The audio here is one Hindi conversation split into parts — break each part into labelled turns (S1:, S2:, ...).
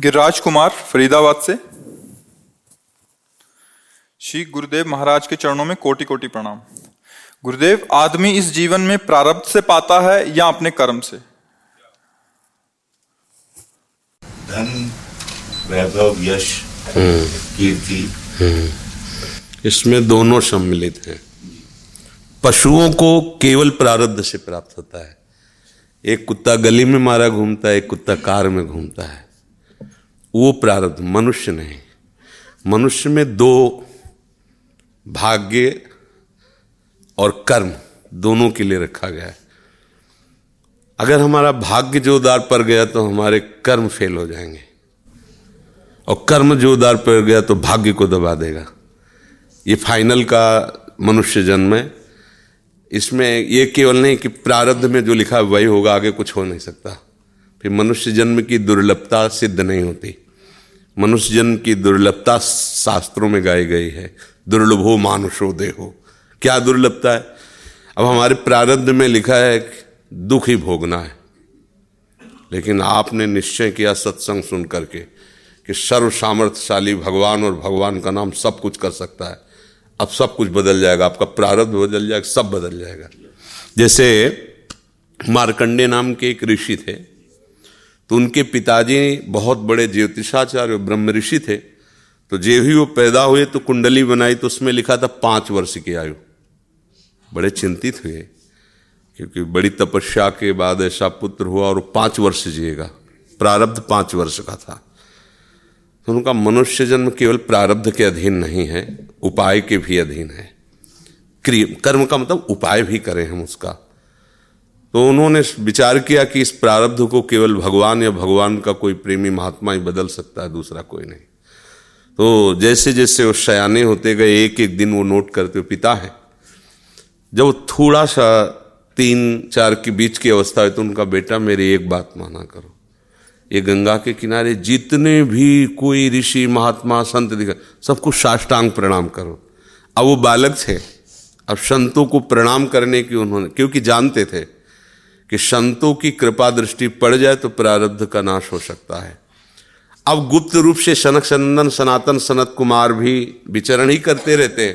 S1: गिरिराज कुमार फरीदाबाद से। श्री गुरुदेव महाराज के चरणों में कोटि कोटि प्रणाम। गुरुदेव आदमी इस जीवन में प्रारब्ध से पाता है या अपने कर्म से?
S2: धन वैभव यश कीर्ति।
S3: इसमें दोनों सम्मिलित हैं। पशुओं को केवल प्रारब्ध से प्राप्त होता है। एक कुत्ता गली में मारा घूमता है एक कुत्ता कार में घूमता है। वो प्रारब्ध मनुष्य नहीं। मनुष्य में दो भाग्य और कर्म दोनों के लिए रखा गया है। अगर हमारा भाग्य जो उदार पर गया तो हमारे कर्म फेल हो जाएँगे। और कर्म जो उदार पर गया तो भाग्य को दबा देगा। ये फाइनल का मनुष्य जन्म है। इसमें ये केवल नहीं कि प्रारब्ध में जो लिखा है, वही होगा, आगे कुछ हो नहीं सकता। फिर मनुष्य जन्म की दुर्लभता सिद्ध नहीं होती। मनुष्य जन्म की दुर्लभता शास्त्रों में गाई गई है। दुर्लभो मानुषो देहो। क्या दुर्लभता है? अब हमारे प्रारब्ध में लिखा है दुख ही भोगना है। लेकिन आपने निश्चय किया सत्संग सुन करके कि सर्व सामर्थ्यशाली भगवान और भगवान का नाम सब कुछ कर सकता है। अब सब कुछ बदल जाएगा। आपका प्रारब्ध बदल जाएगा, सब बदल जाएगा। जैसे मार्कंडे नाम के एक ऋषि थे। तो उनके पिताजी बहुत बड़े ज्योतिषाचार्य ब्रह्म ऋषि थे। तो जे ही वो पैदा हुए तो कुंडली बनाई तो उसमें लिखा था पाँच वर्ष की आयु। बड़े चिंतित हुए, क्योंकि बड़ी तपस्या के बाद ऐसा पुत्र हुआ और पाँच वर्ष जिएगा। प्रारब्ध पाँच वर्ष का था। तो उनका मनुष्य जन्म केवल प्रारब्ध के अधीन नहीं है, उपाय के भी अधीन है। कर्म का मतलब उपाय भी करें हम उसका। तो उन्होंने विचार किया कि इस प्रारब्ध को केवल भगवान या भगवान का कोई प्रेमी महात्मा ही बदल सकता है, दूसरा कोई नहीं। तो जैसे जैसे वो शयाने होते गए एक एक दिन वो नोट करते हुए पिता है। जब थोड़ा सा तीन चार के बीच की अवस्था है तो उनका बेटा, मेरी एक बात माना करो। ये गंगा के किनारे जितने भी कोई ऋषि, महात्मा, संत दिखा, सबको साष्टांग प्रणाम करो। अब वो बालक थे। अब संतों को प्रणाम करने की उन्होंने, क्योंकि जानते थे कि संतों की कृपा दृष्टि पड़ जाए तो प्रारब्ध का नाश हो सकता है। अब गुप्त रूप से सनक संदन सनातन सनत कुमार भी विचरण ही करते रहते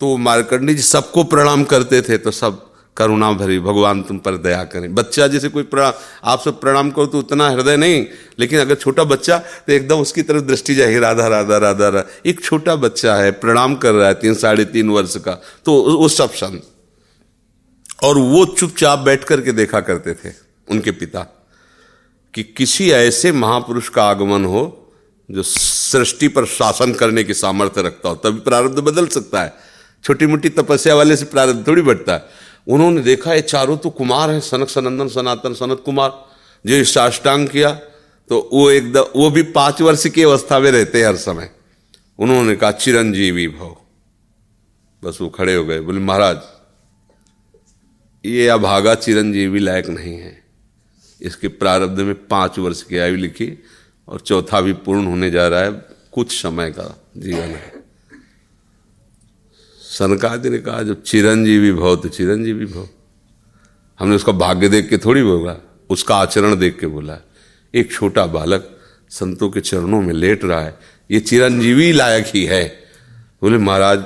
S3: तो मारकंडी जी सबको प्रणाम करते थे तो सब करुणा भरी, भगवान तुम पर दया करें। बच्चा जैसे कोई प्रणाम आप सब प्रणाम करो तो उतना हृदय नहीं, लेकिन अगर छोटा बच्चा तो एकदम उसकी तरफ़ दृष्टि जाएगी, राधा राधा राधा राधा। एक छोटा बच्चा है, प्रणाम कर रहा है तीन, साढ़े तीन वर्ष का तो वो सब संत। और वो चुपचाप बैठ करके देखा करते थे उनके पिता कि किसी ऐसे महापुरुष का आगमन हो जो सृष्टि पर शासन करने की सामर्थ्य रखता हो, तभी प्रारब्ध बदल सकता है। छोटी मोटी तपस्या वाले से प्रारब्ध थोड़ी बढ़ता है। उन्होंने देखा, ये चारों तो कुमार हैं, सनक सनंदन, सनातन सनत कुमार। जो साष्टांग किया तो वो एकदम वो भी पाँच वर्ष की अवस्था में रहते हैं हर समय। उन्होंने कहा, चिरंजीवी भव। बस वो खड़े हो गए, बोले, महाराज ये अभागा चिरंजीवी लायक नहीं है। इसके प्रारब्ध में पाँच वर्ष की आयु लिखी और चौथा भी पूर्ण होने जा रहा है, कुछ समय का जीवन है। सनकादि ने कहा, जब चिरंजीवी भव तो चिरंजीवी भव हमने उसका भाग्य देख के थोड़ी बोला, उसका आचरण देख के बोला, एक छोटा बालक संतों के चरणों में लेट रहा है, ये चिरंजीवी लायक ही है। बोले, महाराज,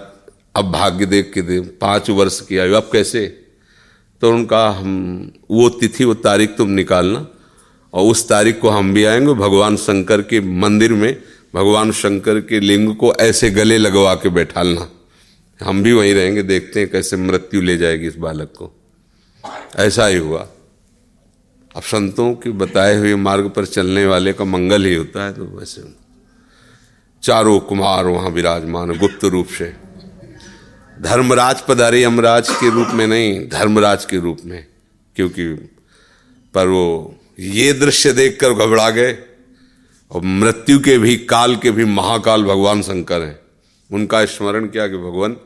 S3: अब भाग्य देख के दे, पाँच वर्ष की आयु, अब कैसे? तो उनका हम, वो तिथि, वो तारीख तुम निकालना। और उस तारीख को हम भी आएँगे, भगवान शंकर के मंदिर में, भगवान शंकर के लिंग को ऐसे गले लगवा के बैठालना। हम भी वहीं रहेंगे, देखते हैं कैसे मृत्यु ले जाएगी इस बालक को। ऐसा ही हुआ। अब संतों के बताए हुए मार्ग पर चलने वाले का मंगल ही होता है तो वैसे। चारों कुमार वहाँ विराजमान, गुप्त रूप से। धर्मराज पधारे यमराज के रूप में नहीं, धर्मराज के रूप में, क्योंकि पर वो ये दृश्य देखकर घबरा गए और मृत्यु के भी, काल के भी महाकाल भगवान शंकर हैं। उनका स्मरण किया कि भगवान,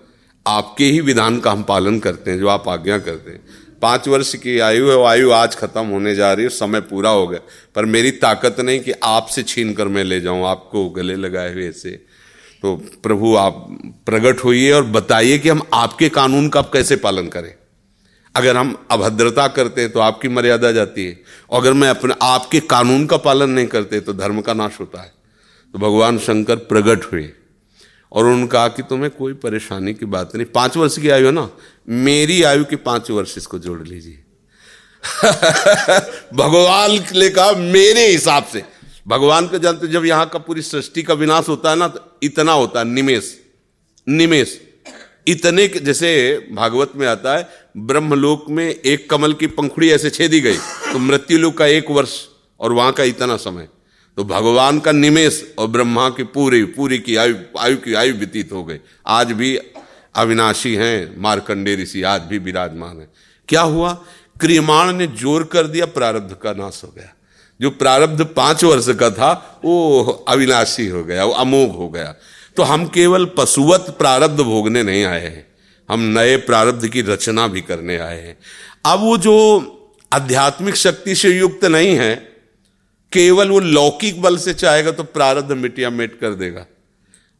S3: आपके ही विधान का हम पालन करते हैं, जो आप आज्ञा करते हैं। पाँच वर्ष की आयु है, वो आयु आज खत्म होने जा रही है, समय पूरा हो गया। पर मेरी ताकत नहीं कि आपसे छीन कर मैं ले जाऊँ, आपको गले लगाए हुए ऐसे तो प्रभु, आप प्रकट होइए और बताइए कि हम आपके कानून का कैसे पालन करें। अगर हम अभद्रता करते हैं तो आपकी मर्यादा जाती है। और अगर मैं अपने, आपके कानून का पालन नहीं करते तो धर्म का नाश होता है। तो भगवान शंकर प्रकट हुए और उन्होंने कहा कि तुम्हें कोई परेशानी की बात नहीं। पाँच वर्ष की आयु है ना? मेरी आयु के पाँच वर्ष इसको जोड़ लीजिए। भगवान ने कहा, मेरे हिसाब से। भगवान को जानते जब यहाँ का पूरी सृष्टि का विनाश होता है ना तो इतना होता है, निमेश। निमेश। इतने जैसे भागवत में आता है, ब्रह्मलोक में एक कमल की पंखुड़ी ऐसे छेदी गई तो मृत्यु लोक का एक वर्ष, और वहाँ का इतना समय। तो भगवान का निमेश और ब्रह्मा की पूरी पूरी की आयु आयु की आयु व्यतीत हो गई। आज भी अविनाशी हैं मारकंडे ऋषि, आज भी विराजमान है। क्या हुआ? क्रियमाण ने ज़ोर कर दिया, प्रारब्ध का नाश हो गया। जो प्रारब्ध पाँच वर्ष का था, वो अविनाशी हो गया, वो अमोघ हो गया। तो हम केवल पशुवत प्रारब्ध भोगने नहीं आए हैं, हम नए प्रारब्ध की रचना भी करने आए हैं। अब वो जो आध्यात्मिक शक्ति से युक्त नहीं है, केवल वो लौकिक बल से चाहेगा तो प्रारब्ध मिटिया मेट कर देगा,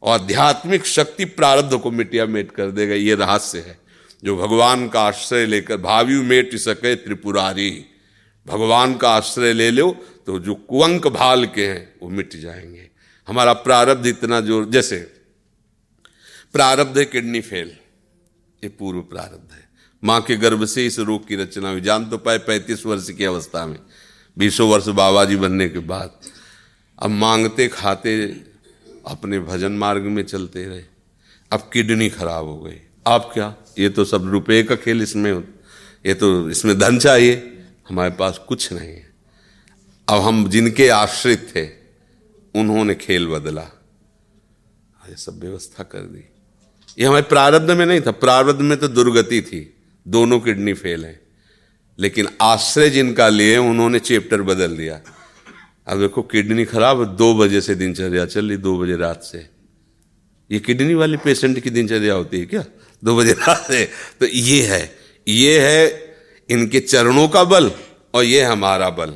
S3: और आध्यात्मिक शक्ति प्रारब्ध को मिटिया मेट कर देगा, ये रहस्य है। जो भगवान का आश्रय लेकर भावी मेट सके त्रिपुरारी। भगवान का आश्रय ले लो तो जो कुंक भाल के हैं, वो मिट जाएँगे। हमारा प्रारब्ध इतना ज़ोर, जैसे प्रारब्ध है, किडनी फेल। ये पूर्व प्रारब्ध है। माँ के गर्भ से इस रोग की रचना हुई। जान तो पाए पैंतीस वर्ष की अवस्था में, बीसों वर्ष बाबा जी बनने के बाद। अब मांगते, खाते, अपने भजन मार्ग में चलते रहे। अब किडनी खराब हो गई। अब क्या? ये तो सब रुपए का खेल इसमें ये तो इसमें धन चाहिए। हमारे पास कुछ नहीं है। अब हम जिनके आश्रित थे, उन्होंने खेल बदला। ये सब व्यवस्था कर दी। ये हमारे प्रारब्ध में नहीं था। प्रारब्ध में तो दुर्गति थी। दोनों किडनी फेल है। लेकिन आश्रय जिनका लिए, उन्होंने चैप्टर बदल दिया। अब देखो, किडनी खराब, दो बजे से दिनचर्या चल रही, दो बजे रात से। ये किडनी वाले पेशेंट की दिनचर्या होती है क्या? दो बजे रात से। तो ये है ये है इनके चरणों का बल और ये हमारा बल।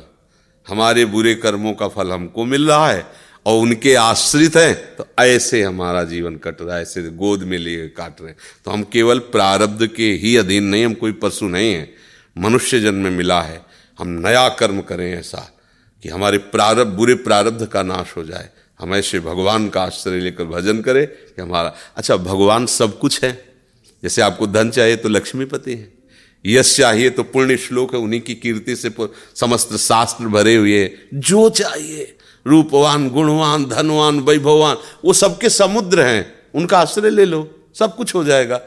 S3: हमारे बुरे कर्मों का फल हमको मिल रहा है और उनके आश्रित हैं तो ऐसे हमारा जीवन कट रहा है, ऐसे गोद में लिए काट रहे हैं। तो हम केवल प्रारब्ध के ही अधीन नहीं, हम कोई पशु नहीं है। मनुष्य जन्म मिला है, हम नया कर्म करें ऐसा कि हमारे प्रारब्ध, बुरे प्रारब्ध का नाश हो जाए। हम ऐसे भगवान का आश्रय लेकर भजन करें कि हमारा अच्छा भगवान सब कुछ है। जैसे आपको धन चाहिए तो लक्ष्मीपति है। यश चाहिए तो पुण्य श्लोक है, उन्हीं की कीर्ति से समस्त शास्त्र भरे हुए जो चाहिए, रूपवान, गुणवान, धनवान वैभवान वो सबके समुद्र हैं। उनका आश्रय ले लो, सब कुछ हो जाएगा।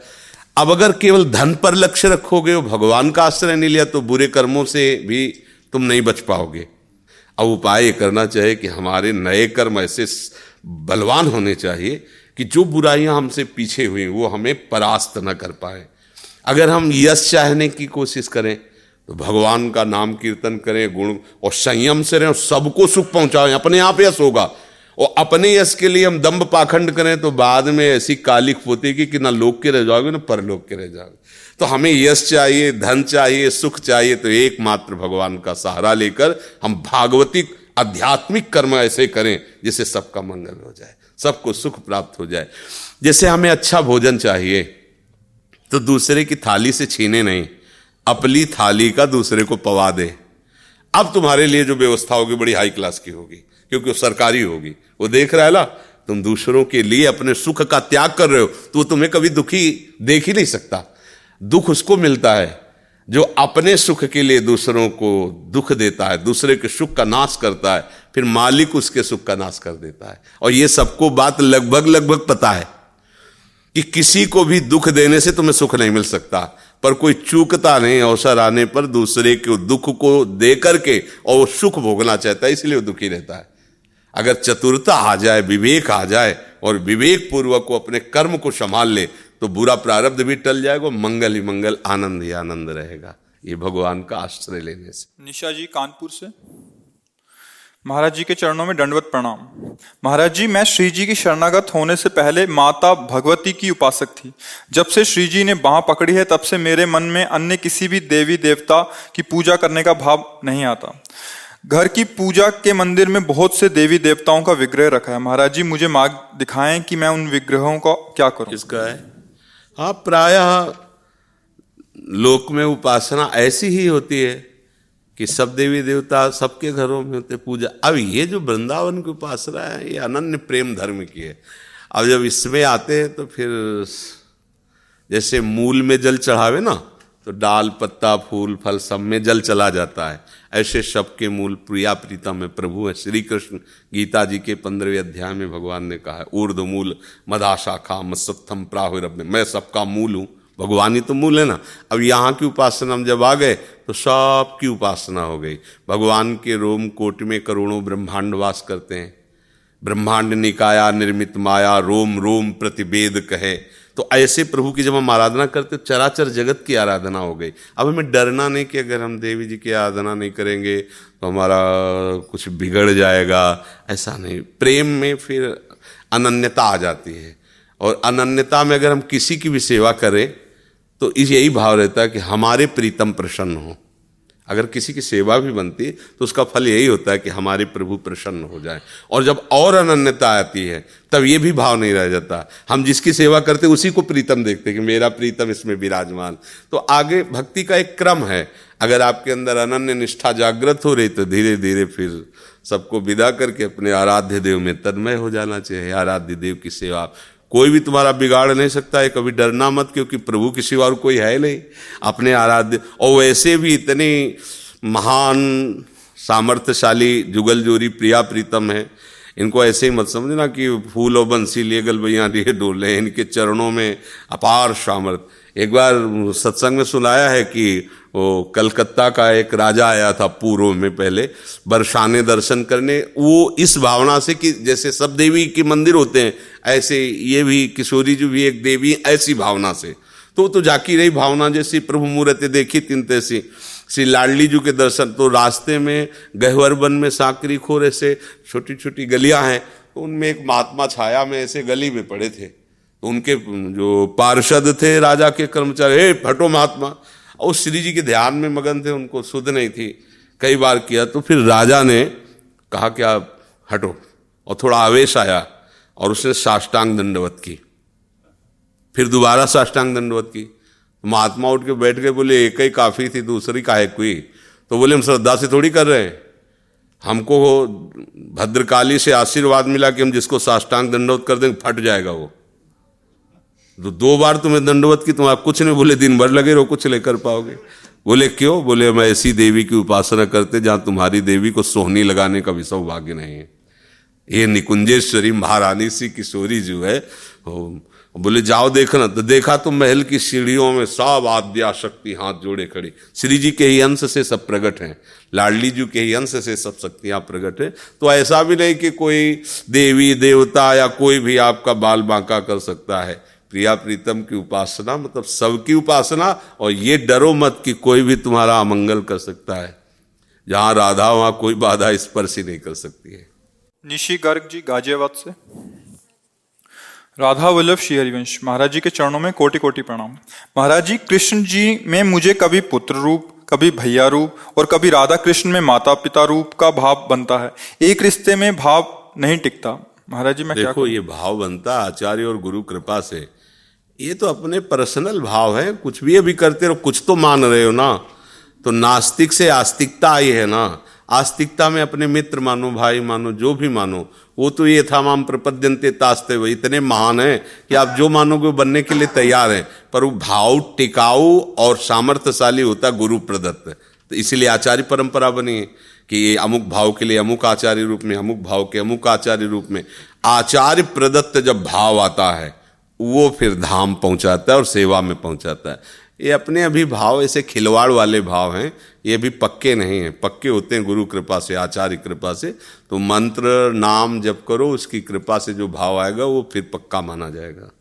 S3: अब अगर केवल धन पर लक्ष्य रखोगे और भगवान का आश्रय नहीं लिया तो बुरे कर्मों से भी तुम नहीं बच पाओगे। अब उपाय करना चाहिए कि हमारे नए कर्म ऐसे बलवान होने चाहिए कि जो बुराइयाँ हमसे पीछे हुई वो हमें परास्त न कर पाए। अगर हम यश चाहने की कोशिश करें तो भगवान का नाम कीर्तन करें, गुण और संयम से रहें और सबको सुख पहुंचाएँ। अपने आप यश होगा। और अपने यश के लिए हम दम्ब पाखंड करें तो बाद में ऐसी कालिक पोतेगी कि ना लोग के रह जाओगे, ना परलोक के रह जाओगे। तो हमें यश चाहिए, धन चाहिए, सुख चाहिए तो एकमात्र भगवान का सहारा लेकर हम भागवतिक आध्यात्मिक कर्म ऐसे करें, जिससे सबका मंगल हो जाए, सबको सुख प्राप्त हो जाए। जैसे हमें अच्छा भोजन चाहिए। तो दूसरे की थाली से छीने नहीं, अपनी थाली का दूसरे को पवा दे। अब तुम्हारे लिए जो व्यवस्था होगी बड़ी हाई क्लास की होगी, क्योंकि वो सरकारी होगी। वो देख रहा है ना, तुम दूसरों के लिए अपने सुख का त्याग कर रहे हो तो वो तुम्हें कभी दुखी देख ही नहीं सकता। दुख उसको मिलता है, जो अपने सुख के लिए दूसरों को दुख देता है, दूसरे के सुख का नाश करता है, फिर मालिक उसके सुख का नाश कर देता है। और ये सबको बात लगभग लगभग पता है। कि किसी को भी दुख देने से तुम्हें सुख नहीं मिल सकता। पर कोई चूकता नहीं, अवसर आने पर दूसरे के दुख को दे करके और वो सुख भोगना चाहता है, इसलिए वो दुखी रहता है। अगर चतुरता आ जाए, विवेक आ जाए और विवेक पूर्वक को अपने कर्म को संभाल ले तो बुरा प्रारब्ध भी टल जाएगा मंगल ही मंगल, आनंद ही आनंद रहेगा। ये भगवान का आश्रय लेने से।
S1: निशा जी, कानपुर से? महाराज जी के चरणों में दंडवत प्रणाम। महाराज जी, मैं श्री जी की शरणागत होने से पहले माता भगवती की उपासक थी। जब से श्री जी ने बाह पकड़ी है, तब से मेरे मन में अन्य किसी भी देवी देवता की पूजा करने का भाव नहीं आता। घर की पूजा के मंदिर में बहुत से देवी देवताओं का विग्रह रखा है। महाराज जी, मुझे मार्ग दिखाएँ कि मैं उन विग्रहों का क्या करूँ?
S3: किसका है? हाँ प्राय लोक में उपासना ऐसी ही होती है कि सब देवी देवता सबके घरों में होते पूजा। अब ये जो वृंदावन की उपासना है, ये अनन्य प्रेम धर्म की है। अब जब इसमें आते हैं तो फिर जैसे मूल में जल चढ़ावे ना तो डाल, पत्ता, फूल, फल सब में जल चला जाता है। ऐसे सबके मूल प्रिया प्रीतम में प्रभु है। श्री कृष्ण गीता जी के पंद्रहवें अध्याय में भगवान ने कहा है ऊर्ध मूल मदा शाखा मत्थम प्राहुरभ में मैं सबका मूल हूँ। भगवान ही तो मूल है ना। अब यहाँ की उपासना हम जब आ गए तो सबकी उपासना हो गई। भगवान के रोम कोट में करोड़ों ब्रह्मांड वास करते हैं। ब्रह्मांड निकाया, निर्मित माया, रोम रोम प्रतिवेद कहे। तो ऐसे प्रभु की जब हम आराधना करते चराचर जगत की आराधना हो गई। अब हमें डरना नहीं कि अगर हम देवी जी की आराधना नहीं करेंगे तो हमारा कुछ बिगड़ जाएगा। ऐसा नहीं। प्रेम में फिर अनन्यता आ जाती है। और अनन्यता में अगर हम किसी की भी सेवा करें तो इस यही भाव रहता है कि हमारे प्रीतम प्रसन्न हो। अगर किसी की सेवा भी बनती तो उसका फल यही होता है कि हमारे प्रभु प्रसन्न हो जाए। और जब और अनन्यता आती है, तब ये भी भाव नहीं रह जाता। हम जिसकी सेवा करते, उसी को प्रीतम देखते कि मेरा प्रीतम इसमें विराजमान। तो आगे भक्ति का एक क्रम है। अगर आपके अंदर अनन्य निष्ठा जागृत हो रही तो धीरे धीरे फिर सबको विदा करके अपने आराध्य देव में तन्मय हो जाना चाहिए। आराध्य देव की सेवा कोई भी तुम्हारा बिगाड़ नहीं सकता है कभी डरना मत, क्योंकि प्रभु के सिवा और कोई है नहीं। अपने आराध्य, और वैसे भी इतनी महान, सामर्थ्यशाली जुगल जोरी प्रिया प्रीतम है। इनको ऐसे ही मत समझना कि फूल और बंसी लिए गल भैया लिए डोले इनके चरणों में अपार सामर्थ्य एक बार सत्संग में सुनाया है कि वो कलकत्ता का एक राजा आया था पूर्व में पहले, बरसाने दर्शन करने। वो इस भावना से कि जैसे सब देवी के मंदिर होते हैं, ऐसे ये भी, किशोरी जी भी एक देवी ऐसी भावना से। तो तो जाकी रही भावना, जैसी प्रभु मूर्ति देखी तीन तैसी। श्री लाडली जी के दर्शन तो रास्ते में, गहवर वन में साकरी खोर ऐसे छोटी छोटी गलियाँ हैं तो उनमें एक महात्मा छाया में ऐसे गली में पड़े थे। तो उनके जो पार्षद थे राजा के कर्मचारी, हे, फटो महात्मा और श्री जी के ध्यान में मगन थे, उनको सुध नहीं थी। कई बार किया तो फिर राजा ने कहा कि आप हटो और थोड़ा आवेश आया और उसने साष्टांग दंडवत की। फिर दोबारा साष्टांग दंडवत की। तो महात्मा उठ के बैठ गए, बोले, एक ही काफ़ी थी, दूसरी काहे कोई तो बोले, हम श्रद्धा से थोड़ी कर रहे हैं। हमको भद्रकाली से आशीर्वाद मिला कि हम जिसको साष्टांग दंडवत कर देंगे फट जाएगा वो। तो दो बार तुम्हें दंडवत की तुम आप कुछ नहीं बोले, दिन भर लगे रहो, कुछ लेकर पाओगे। बोले, क्यों? बोले हम ऐसी देवी की उपासना करते, जहाँ तुम्हारी देवी को सोहनी लगाने का भी सौभाग्य नहीं है। ये निकुंजेश्वरी महारानी सी किशोरी जो है बोले, जाओ देखना। तो देखा तो महल की सीढ़ियों में सब आद्या शक्ति हाथ जोड़े खड़ी। श्री जी के ही अंश से सब प्रकट हैं। लाडली जी के ही अंश से सब शक्तियाँ प्रकट है। तो ऐसा भी नहीं कि कोई देवी, देवता या कोई भी आपका बाल बांका कर सकता है। प्रिया प्रीतम की उपासना मतलब सबकी उपासना और ये डरो मत कि कोई भी तुम्हारा अमंगल कर सकता है। जहाँ राधा वहाँ कोई बाधा स्पर्श ही नहीं कर सकती है।
S1: निशी गर्ग जी गाजियाबाद से। राधा वल्लभ श्री हरिवंश महाराज जी के चरणों में कोटि कोटि प्रणाम। महाराज जी कृष्ण जी में मुझे कभी पुत्र रूप कभी भैया रूप और कभी राधा कृष्ण में माता पिता रूप का भाव बनता है। एक रिश्ते में भाव नहीं टिकता। महाराज जी मैं
S3: देखो क्या ये भाव बनता आचार्य और गुरु कृपा से। ये तो अपने पर्सनल भाव है, कुछ भी अभी करते रहो, कुछ तो मान रहे हो ना। तो नास्तिक से आस्तिकता आई है ना। आस्तिकता में अपने मित्र मानो, भाई मानो, जो भी मानो, वो तो ये था माम प्रपद्यंते तास्ते वो इतने महान हैं कि आप जो मानोगे बनने के लिए तैयार हैं। पर वो भाव टिकाऊ और सामर्थ्यशाली होता गुरु प्रदत्त तो इसीलिए आचार्य परंपरा बनी है कि ये अमुक भाव के लिए अमुक आचार्य रूप में, अमुक भाव के अमुक आचार्य रूप में। आचार्य प्रदत्त जब भाव आता है वो फिर धाम पहुंचाता है और सेवा में पहुंचाता है। ये अपने अभी भाव, ऐसे खिलवाड़ वाले भाव हैं, ये भी पक्के नहीं हैं। पक्के होते हैं गुरु कृपा से, आचार्य कृपा से। तो मंत्र, नाम जप करो, उसकी कृपा से जो भाव आएगा, वो फिर पक्का माना जाएगा।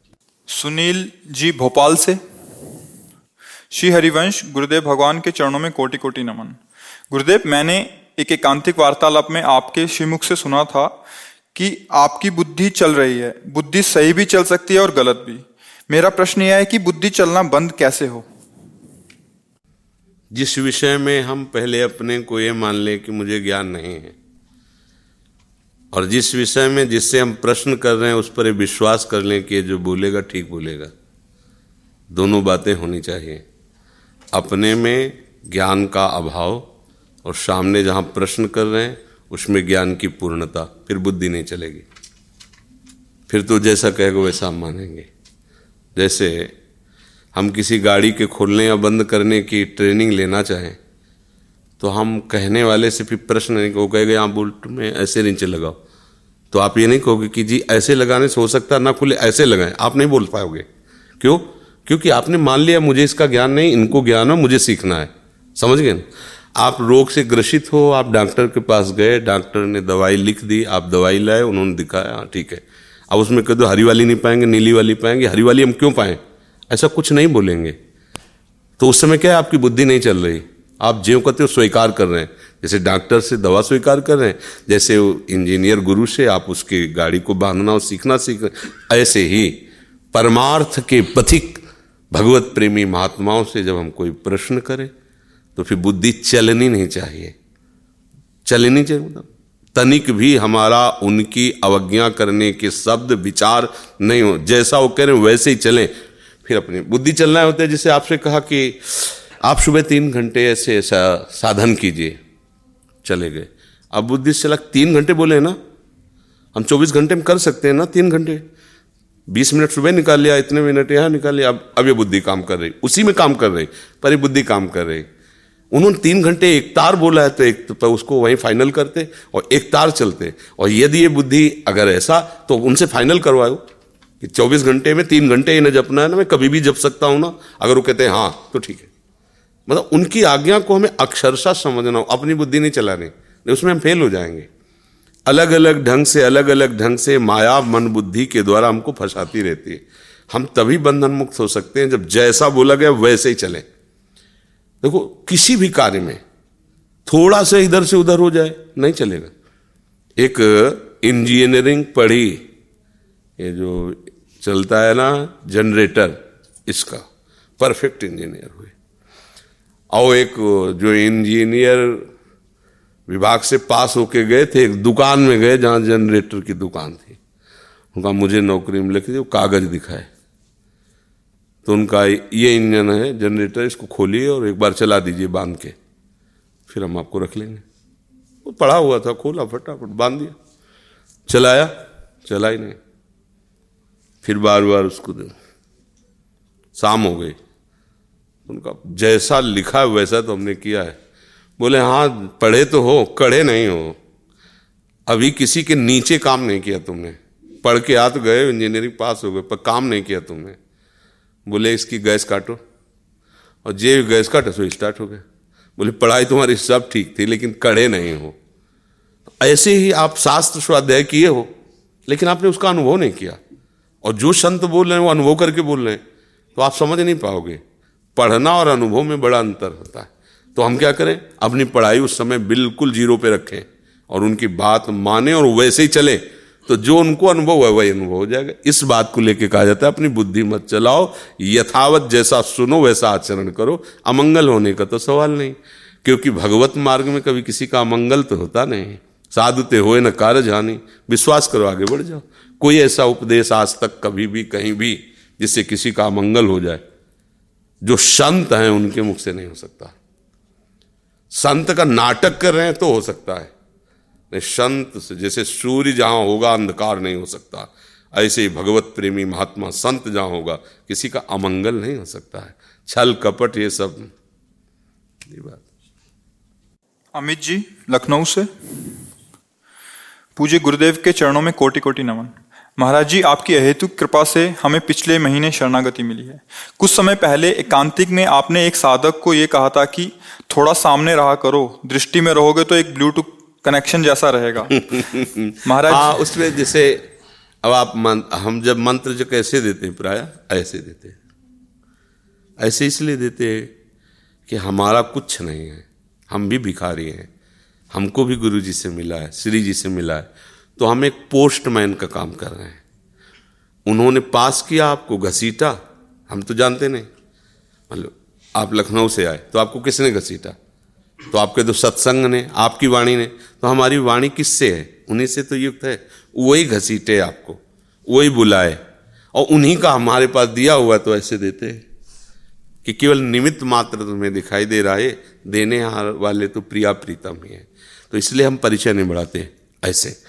S1: सुनील जी भोपाल से। श्री हरिवंश, गुरुदेव भगवान के चरणों में कोटि कोटि नमन। गुरुदेव, मैंने एक एकांतिक वार्तालाप में आपके श्रीमुख से सुना था कि आपकी बुद्धि चल रही है। बुद्धि सही भी चल सकती है और गलत भी। मेरा प्रश्न यह है कि बुद्धि चलना बंद कैसे हो?
S3: जिस विषय में हम पहले अपने को ये मान लें कि मुझे ज्ञान नहीं है, और जिस विषय में जिससे हम प्रश्न कर रहे हैं, उस पर विश्वास कर लें कि जो बोलेगा, ठीक बोलेगा। दोनों बातें होनी चाहिए। अपने में ज्ञान का अभाव और सामने जहाँ प्रश्न कर रहे हैं उसमें ज्ञान की पूर्णता, फिर बुद्धि नहीं चलेगी। फिर तो जैसा कहेगा वैसा हम मानेंगे। जैसे हम किसी गाड़ी के खोलने या बंद करने की ट्रेनिंग लेना चाहें तो हम कहने वाले से फिर प्रश्न नहीं, वो कहेगा, यहाँ बोल्ट में ऐसे नीचे लगाओ। तो आप ये नहीं कहोगे कि, जी, ऐसे लगाने से हो सकता ना खुले, ऐसे लगाएँ। आप नहीं बोल पाओगे। क्यों? क्योंकि आपने मान लिया, मुझे इसका ज्ञान नहीं, इनको ज्ञान है, मुझे सीखना है। समझ गए ना? आप रोग से ग्रसित हो, आप डॉक्टर के पास गए, डॉक्टर ने दवाई लिख दी, आप दवाई लाए, उन्होंने दिखाया हाँ ठीक है। अब उसमें कह दो, हरी वाली नहीं पाएँगे, नीली वाली पाएँगे, हरी वाली हम क्यों पाएँ? ऐसा कुछ नहीं बोलेंगे। तो उस समय क्या है आपकी बुद्धि नहीं चल रही? आप ज्यो कहते हो, स्वीकार कर रहे हैं। जैसे डॉक्टर से दवा स्वीकार कर रहे हैं, जैसे इंजीनियर गुरु से आप उसकी गाड़ी को बांधना और सीखना सीख ऐसे ही परमार्थ के पथिक भगवत प्रेमी महात्माओं से जब हम कोई प्रश्न करें तो फिर बुद्धि चलनी नहीं चाहिए। चलनी चाहिए मतलब। तनिक भी हमारा उनकी अवज्ञा करने के शब्द विचार नहीं हो। जैसा वो कह रहे वैसे ही चलें। फिर अपनी बुद्धि चलना होता है, जैसे आपसे कहा कि आप सुबह तीन घंटे ऐसे ऐसा साधन कीजिए, चले गए। अब बुद्धि से चला तीन घंटे बोले ना? हम चौबीस घंटे में कर सकते हैं ना तीन घंटे? बीस मिनट सुबह निकाल लिया, इतने मिनट यहाँ निकाल लिया, अब अब ये बुद्धि काम कर रही। उसी में काम कर रही, पर ये बुद्धि काम कर रही। उन्होंने तीन घंटे एक तार बोला है तो एक तो उसको वहीं फाइनल करते और एक तार चलते। और यदि ये बुद्धि अगर ऐसा तो उनसे फाइनल करवाओ कि 24 घंटे में तीन घंटे इन्हें जपना है ना, मैं कभी भी जप सकता हूँ ना, अगर वो कहते हैं हाँ तो ठीक है। मतलब उनकी आज्ञा को हमें अक्षरशा समझना हो, अपनी बुद्धि नहीं चलानी, नहीं, उसमें हम फेल हो जाएँगे। अलग अलग ढंग से अलग अलग ढंग से माया मन बुद्धि के द्वारा हमको फंसाती रहती है। हम तभी बंधन मुक्त हो सकते हैं जब जैसा बोला गया वैसे ही चले। देखो, किसी भी कार्य में थोड़ा सा इधर से उधर हो जाए, नहीं चलेगा। एक इंजीनियरिंग पढ़ी, ये जो चलता है ना, जनरेटर, इसका, परफेक्ट इंजीनियर हुए। और एक जो इंजीनियर विभाग से पास होके गए थे, एक दुकान में गए जहाँ जनरेटर की दुकान थी। उनका मुझे नौकरी में लिखी वो कागज़ दिखाए। तो उनका ये इंजन है, जनरेटर, इसको खोलिए और एक बार चला दीजिए बाँध के। फिर हम आपको रख लेंगे। वो पड़ा हुआ था, खोला, फटाफट बाँध दिया। चलाया चला ही नहीं। फिर बार बार उसको दे। शाम हो गई। उनका जैसा लिखा है, वैसा तो हमने किया है। बोले हाँ पढ़े तो हो कड़े नहीं हो। अभी किसी के नीचे काम नहीं किया तुमने। पढ़ के आ तो गए इंजीनियरिंग पास हो गए, पर काम नहीं किया तुमने। बोले, इसकी गैस काटो। और जे गैस काटो, सो स्टार्ट हो गया। बोले, पढ़ाई तुम्हारी सब ठीक थी, लेकिन कड़े नहीं हो। ऐसे ही आप शास्त्र स्वाध्याय किए हो, लेकिन आपने उसका अनुभव नहीं किया। और जो संत बोल रहे हैं, वो अनुभव करके बोल रहे हैं। तो आप समझ नहीं पाओगे। पढ़ना और अनुभव में बड़ा अंतर होता है। तो हम क्या करें? अपनी पढ़ाई उस समय बिल्कुल ज़ीरो पे रखें। और उनकी बात माने और वैसे ही चले। तो जो उनको अनुभव है, वही अनुभव हो जाएगा। इस बात को लेकर कहा जाता है, अपनी बुद्धि मत चलाओ, यथावत जैसा सुनो, वैसा आचरण करो। अमंगल होने का तो सवाल नहीं, क्योंकि भगवत मार्ग में कभी किसी का अमंगल तो होता नहीं। साधुते हुए न कार्य जानी विश्वास करो, आगे बढ़ जाओ। कोई ऐसा उपदेश आज तक कभी भी, कहीं भी, जिससे किसी का अमंगल हो जाए, जो संत हैं, उनके मुख से नहीं हो सकता। संत का नाटक कर रहे हैं तो हो सकता है। संत से, जैसे सूर्य जहाँ होगा, अंधकार नहीं हो सकता। ऐसे ही भगवत प्रेमी महात्मा संत जहाँ होगा, किसी का अमंगल नहीं हो सकता है। छल, कपट, ये सब। ये बात।
S1: अमित जी, लखनऊ से। पूज्य गुरुदेव के चरणों में कोटि कोटि नमन। महाराज जी, आपकी अहेतुक कृपा से हमें पिछले महीने शरणागति मिली है। कुछ समय पहले एकांतिक में आपने एक साधक को यह कहा था कि, थोड़ा सामने रहा करो, दृष्टि में रहोगे तो एक ब्लूटूथ कनेक्शन जैसा रहेगा।
S3: महाराज हाँ उसमें जैसे अब आप मन, हम जब मंत्र जो कैसे देते हैं प्राय ऐसे देते हैं। ऐसे इसलिए देते हैं कि हमारा कुछ नहीं है। हम भी भिखारी हैं। हमको भी गुरु जी से मिला है श्री जी से मिला है। तो हम एक पोस्टमैन का काम कर रहे हैं। उन्होंने पास किया आपको घसीटा। हम तो जानते नहीं। मतलब आप लखनऊ से आए तो आपको किसने घसीटा? तो आपके तो सत्संग ने, आपकी वाणी ने तो हमारी वाणी किससे है? उन्हीं से तो युक्त है। वही घसीटे आपको, वही बुलाए। और उन्हीं का हमारे पास दिया हुआ तो ऐसे देते हैं। कि केवल निमित्त मात्र तुम्हें दिखाई दे रहा है, देने वाले तो प्रिया प्रीतम ही है। तो इसलिए हम परिचय नहीं बढ़ाते ऐसे।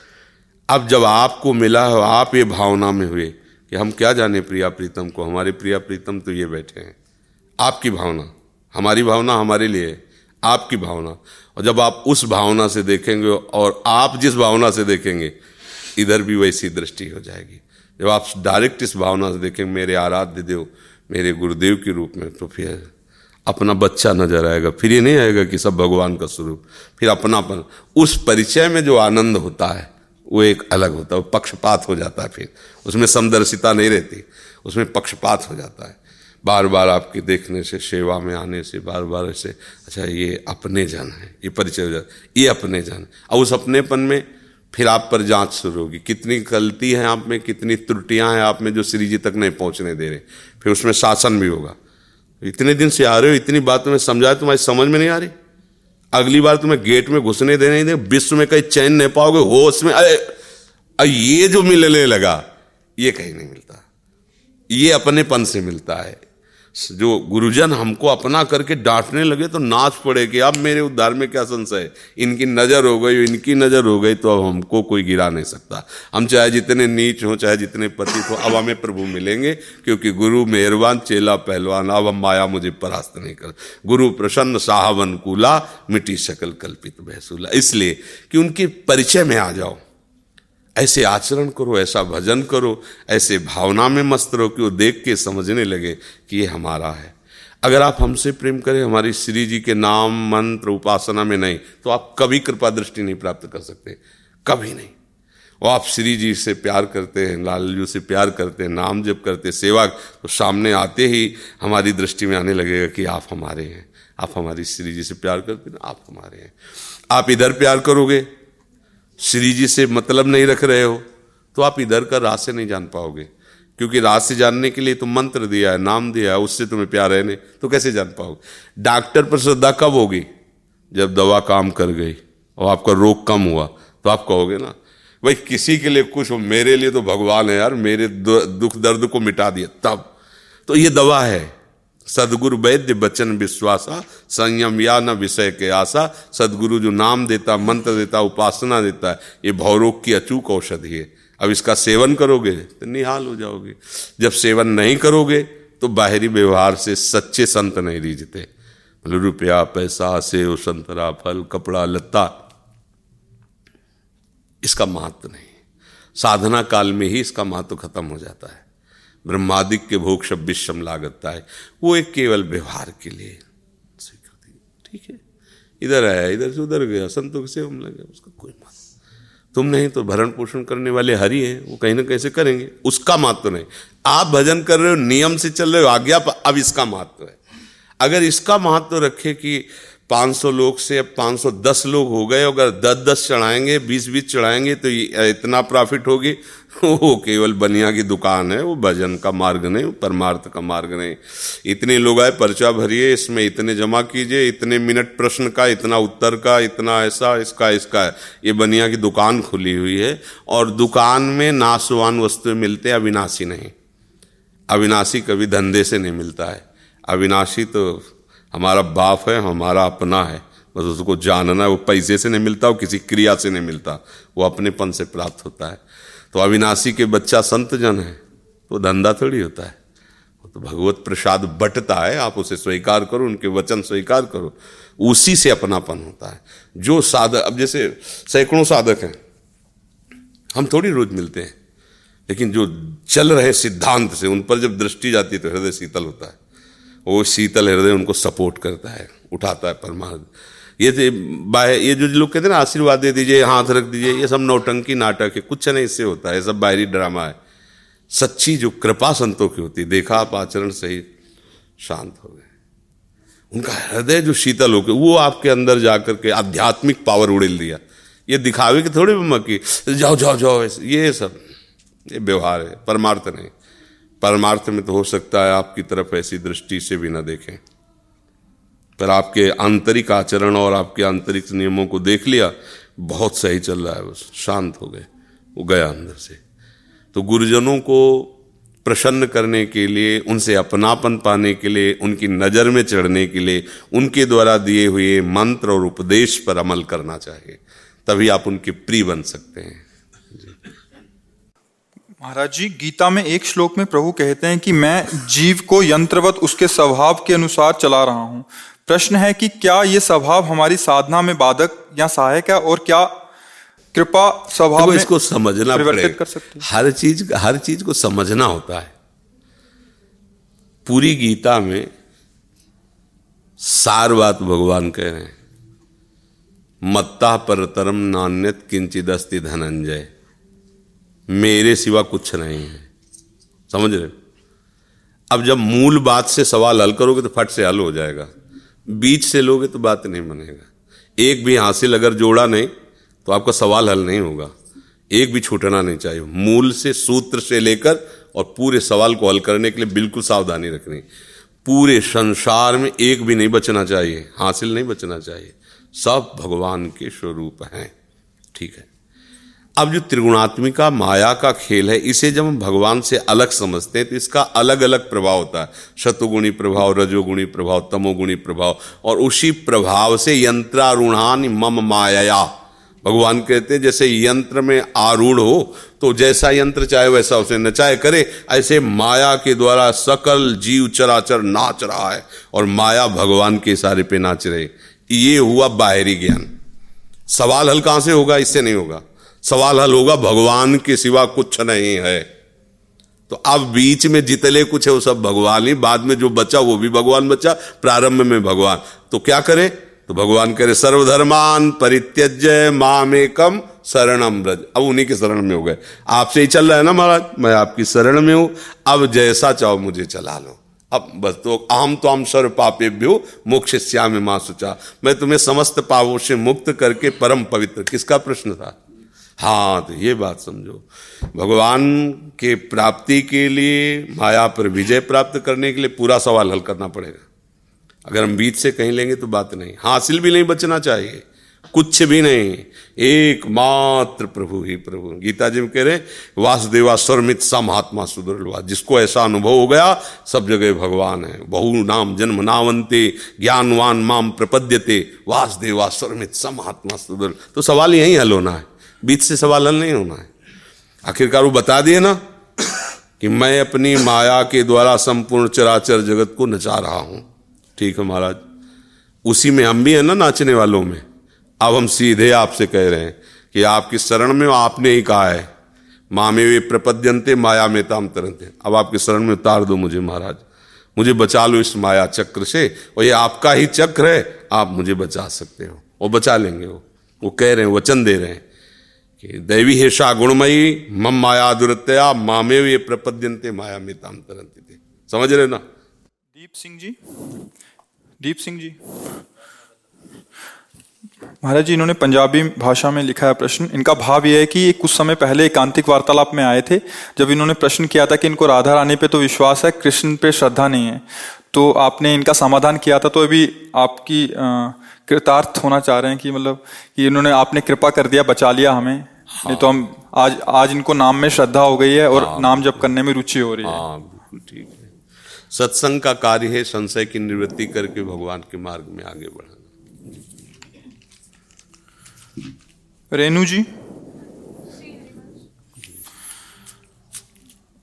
S3: अब जब आपको मिला हो, आप ये भावना में हुए कि हम क्या जाने प्रिया प्रीतम को, हमारे प्रिया प्रीतम तो ये बैठे हैं। आपकी भावना, हमारी भावना हमारे लिए है। आपकी भावना। और जब आप उस भावना से देखेंगे और आप जिस भावना से देखेंगे, इधर भी वैसी दृष्टि हो जाएगी। जब आप डायरेक्ट इस भावना से देखेंगे, मेरे आराध्य देव, मेरे गुरुदेव के रूप में तो फिर अपना बच्चा नज़र आएगा। फिर ये नहीं आएगा कि सब भगवान का स्वरूप। फिर अपनापन। उस परिचय में जो आनंद होता है, वो एक अलग होता है। वो पक्षपात हो जाता है फिर। उसमें समदर्शिता नहीं रहती। उसमें पक्षपात हो जाता है। बार बार आपके देखने से, सेवा में आने से बार बार ऐसे अच्छा ये अपने जन है, ये परिचय हो जाता ये अपने जन और उस अपनेपन में फिर आप पर जाँच शुरू होगी। कितनी गलती है आप में, कितनी त्रुटियाँ हैं आप में जो श्री जी तक नहीं पहुँचने दे रहे। फिर उसमें शासन भी होगा। इतने दिन से आ रहे हो, इतनी बात तुम्हें समझाए तुम्हारी समझ में नहीं आ रही? अगली बार तुम्हें गेट में घुसने दे नहीं दे विश्व में कहीं चैन नहीं पाओगे, होश में अरे, ये जो मिलने लगा, ये कहीं नहीं मिलता। ये अपनेपन से मिलता है। जो गुरुजन हमको अपना करके डांटने लगे तो नाच पड़े कि अब मेरे उद्धार में क्या संशय इनकी नज़र हो गई, इनकी नज़र हो गई तो अब हमको कोई गिरा नहीं सकता। हम चाहे जितने नीच हों, चाहे जितने पतित हो, अब हमें प्रभु मिलेंगे, क्योंकि गुरु मेहरबान, चेला पहलवान, अब हम माया मुझे परास्त नहीं कर। गुरु प्रसन्न, साहवन, कूला, मिट्टी शकल कल्पित, बहसूला। इसलिए कि उनके परिचय में आ जाओ। ऐसे आचरण करो, ऐसा भजन करो, ऐसे भावना में मस्त रहो कि वो देख के समझने लगे कि ये हमारा है। अगर आप हमसे प्रेम करें, हमारी श्री जी के नाम, मंत्र, उपासना में नहीं तो आप कभी कृपा दृष्टि नहीं प्राप्त कर सकते। कभी नहीं। वो आप श्री जी से प्यार करते हैं, लालजू से प्यार करते हैं, नाम जप करते हैं, सेवा तो सामने आते ही हमारी दृष्टि में आने लगेगा कि आप हमारे हैं। आप हमारी श्री जी से प्यार करते हैं, आप हमारे हैं। आप इधर प्यार करोगे श्री जी से मतलब नहीं रख रहे हो तो आप इधर का से नहीं जान पाओगे। क्योंकि से जानने के लिए तो मंत्र दिया है, नाम दिया है, उससे तुम्हें प्यार नहीं तो कैसे जान पाओगे? डॉक्टर पर श्रद्धा कब होगी? जब दवा काम कर गई और आपका रोग कम हुआ तो आप कहोगे ना, भाई, किसी के लिए कुछ हो, मेरे लिए तो भगवान है यार, मेरे दुख दर्द को मिटा दिया, तब। तो ये दवा है। सदगुरु वैद्य बचन विश्वासा, संयम या न विषय के आशा। सदगुरु जो नाम देता, मंत्र देता, उपासना देता है, ये भौरोग की अचूक औषधि है। अब इसका सेवन करोगे तो निहाल हो जाओगे। जब सेवन नहीं करोगे तो बाहरी व्यवहार से सच्चे संत नहीं रीझते। मतलब रुपया, पैसा, सेव, संतरा, फल, कपड़ा, लत्ता। इसका महत्व नहीं। साधना काल में ही इसका महत्व खत्म हो जाता है। ब्रह्मादिक के भोग शब्बिशम लागता है वो एक केवल व्यवहार के लिए स्वीकृति ठीक है? इधर आया, इधर से उधर गया, संतों से हम लगे, उसका कोई महत्व तुम नहीं तो भरण पोषण करने वाले हरि हैं, वो कहीं ना कैसे करेंगे। उसका महत्व नहीं। आप भजन कर रहे हो, नियम से चल रहे हो, आज्ञा अब इसका महत्व है। अगर इसका महत्व रखे कि 500 लोग से अब 510 लोग हो गए, अगर 10 10 चढ़ाएँगे 20 20 चढ़ाएँगे तो इतना प्रॉफिट होगी। वो केवल बनिया की दुकान है, वो भजन का मार्ग नहीं परमार्थ का मार्ग नहीं। इतने लोग आए, पर्चा भरिए, इसमें इतने जमा कीजिए, इतने मिनट प्रश्न का, इतना उत्तर का, इतना ऐसा, इसका इसका। ये बनिया की दुकान खुली हुई है, और दुकान में नाशवान वस्तुएँ मिलते अविनाशी नहीं। अविनाशी कभी धंधे से नहीं मिलता है। अविनाशी तो हमारा बाप है, हमारा अपना है। बस उसको जानना है, वो पैसे से नहीं मिलता, वो किसी क्रिया से नहीं मिलता। वो अपनेपन से प्राप्त होता है। तो अविनाशी के बच्चा संत जन है तो धंधा थोड़ी होता है। तो भगवत प्रसाद बटता है, आप उसे स्वीकार करो, उनके वचन स्वीकार करो। उसी से अपनापन होता है। जो साधक, अब जैसे सैकड़ों साधक हैं, हम थोड़ी रोज मिलते हैं। लेकिन जो चल रहे सिद्धांत से, उन पर जब दृष्टि जाती है तो हृदय शीतल होता है। वो शीतल हृदय उनको सपोर्ट करता है, उठाता है परमार्थ ये ये जो लोग कहते हैं ना, आशीर्वाद दे दीजिए, हाथ रख दीजिए, ये सब नौटंकी नाटक है, कुछ नहीं इससे होता है सब बाहरी ड्रामा है। सच्ची जो कृपा संतों की होती है, देखा आप आचरण सही शांत हो गए। उनका हृदय जो शीतल हो गए वो आपके अंदर जाकर के आध्यात्मिक पावर उड़ेल दिया। ये दिखावे कि थोड़ी मक्की, जाओ जाओ जाओ ये सब, ये व्यवहार है, परमार्थ नहीं। परमार्थ में तो हो सकता है आपकी तरफ़ ऐसी दृष्टि से भी ना देखें। पर आपके आंतरिक आचरण और आपके आंतरिक नियमों को देख लिया, बहुत सही चल रहा है, बस शांत हो गए, वो गया अंदर से। तो गुरुजनों को प्रसन्न करने के लिए, उनसे अपनापन पाने के लिए, उनकी नज़र में चढ़ने के लिए, उनके द्वारा दिए हुए मंत्र और उपदेश पर अमल करना चाहिए, तभी आप उनके प्रिय बन सकते हैं।
S1: महाराज जी गीता में एक श्लोक में प्रभु कहते हैं कि मैं जीव को यंत्रवत उसके स्वभाव के अनुसार चला रहा हूँ। प्रश्न है कि क्या ये स्वभाव हमारी साधना में बाधक या सहायक है और क्या कृपा स्वभाव में
S3: इसको समझना परिवर्तित कर सकते हर चीज़ हर चीज़ को समझना होता है। पूरी गीता में सार बात भगवान कह रहे हैं मत्ता परतरम नान्यत किंचित अस्ति धनंजय। मेरे सिवा कुछ नहीं है। समझ रहे? अब जब मूल बात से सवाल हल करोगे तो फट से हल हो जाएगा। बीच से लोगे तो बात नहीं बनेगा। एक भी हासिल अगर जोड़ा नहीं तो आपका सवाल हल नहीं होगा। एक भी छूटना नहीं चाहिए। मूल से, सूत्र से लेकर और पूरे सवाल को हल करने के लिए बिल्कुल सावधानी रखनी। पूरे संसार में एक भी नहीं बचना चाहिए। हासिल नहीं बचना चाहिए। सब भगवान के स्वरूप हैं। ठीक है? अब जो त्रिगुणात्मिका माया का खेल है, इसे जब हम भगवान से अलग समझते हैं तो इसका अलग अलग प्रभाव होता है। शतुगुणी प्रभाव, रजोगुणी प्रभाव, तमोगुणी प्रभाव, और उसी प्रभाव से यंत्रारूढ़ान मम माया भगवान कहते हैं, जैसे यंत्र में आरूढ़ हो तो जैसा यंत्र चाहे वैसा उसे नचाए करे, ऐसे माया के द्वारा सकल जीव चराचर नाच रहा है, और माया भगवान के इशारे पे नाच रहे ये हुआ बाहरी ज्ञान। सवाल हल से होगा? इससे नहीं होगा। सवाल हल होगा, भगवान के सिवा कुछ नहीं है। तो अब बीच में जितने कुछ है, वो सब भगवान ही, बाद में जो बचा, वो भी भगवान बचा, प्रारंभ में भगवान। तो क्या करे? तो भगवान करे सर्वधर्मान परित्यज्य माम एकम शरणम ब्रज अब उन्हीं के शरण में हो गए। आपसे ही चल रहा है ना महाराज? मैं आपकी शरण में हूँ। अब जैसा चाहो मुझे चला लो। अब बस तो आम तो आम सर्व पापे भ्यो मोक्ष श्याम माँ सुचा मैं तुम्हें समस्त पापों से मुक्त करके परम पवित्र, किसका प्रश्न था? हाँ तो ये बात समझो। भगवान के प्राप्ति के लिए, माया पर विजय प्राप्त करने के लिए पूरा सवाल हल करना पड़ेगा। अगर हम बीच से कहीं लेंगे तो बात नहीं। हासिल भी नहीं बचना चाहिए। कुछ भी नहीं। एकमात्र प्रभु ही प्रभु। गीता जी में कह रहे वासुदेवा स्वर्मित सा महात्मा सुदृढ़ जिसको ऐसा अनुभव हो गया, सब जगह भगवान है। बहु नाम जन्म नावंते, ज्ञानवान माम प्रपद्यते वासुदेवा स्वर्मित सा महात्मा सुदृढ़। तो सवाल यही हल होना है। बीच से सवाल हल नहीं होना है। आखिरकार वो बता दिए ना कि मैं अपनी माया के द्वारा संपूर्ण चराचर जगत को नचा रहा हूँ। ठीक है महाराज। उसी में हम भी हैं ना नाचने वालों में। अब हम सीधे आपसे कह रहे हैं कि आपकी शरण में आपने ही कहा है। मामे वे प्रपद्यंते, माया में ताम तरंते अब आपके शरण में उतार दो मुझे महाराज। मुझे बचा लो इस माया चक्र से। और ये आपका ही चक्र है। आप मुझे बचा सकते हो। वो बचा लेंगे वो। वो कह रहे हैं, वचन दे रहे हैं। कि दैवी हेषा गुणमयी मम माया दुरतया मामे वे प्रपद्यंते माया में ताम तरंते थे समझ रहे ना?
S1: दीप सिंह जी दीप सिंह जी। महाराज जी इन्होंने पंजाबी भाषा में लिखा है प्रश्न। इनका भाव यह है कि ये कुछ समय पहले एकांतिक वार्तालाप में आए थे जब इन्होंने प्रश्न किया था कि इनको राधा रानी पे तो विश्वास है कृष्ण पे श्रद्धा नहीं है। तो आपने इनका समाधान किया था तो अभी आपकी कृतार्थ होना चाह रहे हैं कि मतलब कि इन्होंने आपने कृपा कर दिया बचा लिया हमें। हाँ। नहीं तो हम आज आज इनको नाम में श्रद्धा हो गई है और हाँ। नाम जप करने में रुचि हो रही है।
S3: हाँ बिल्कुल ठीक है। सत्संग का कार्य है संशय की निवृत्ति करके भगवान के मार्ग में आगे बढ़ाना।
S1: रेणु जी?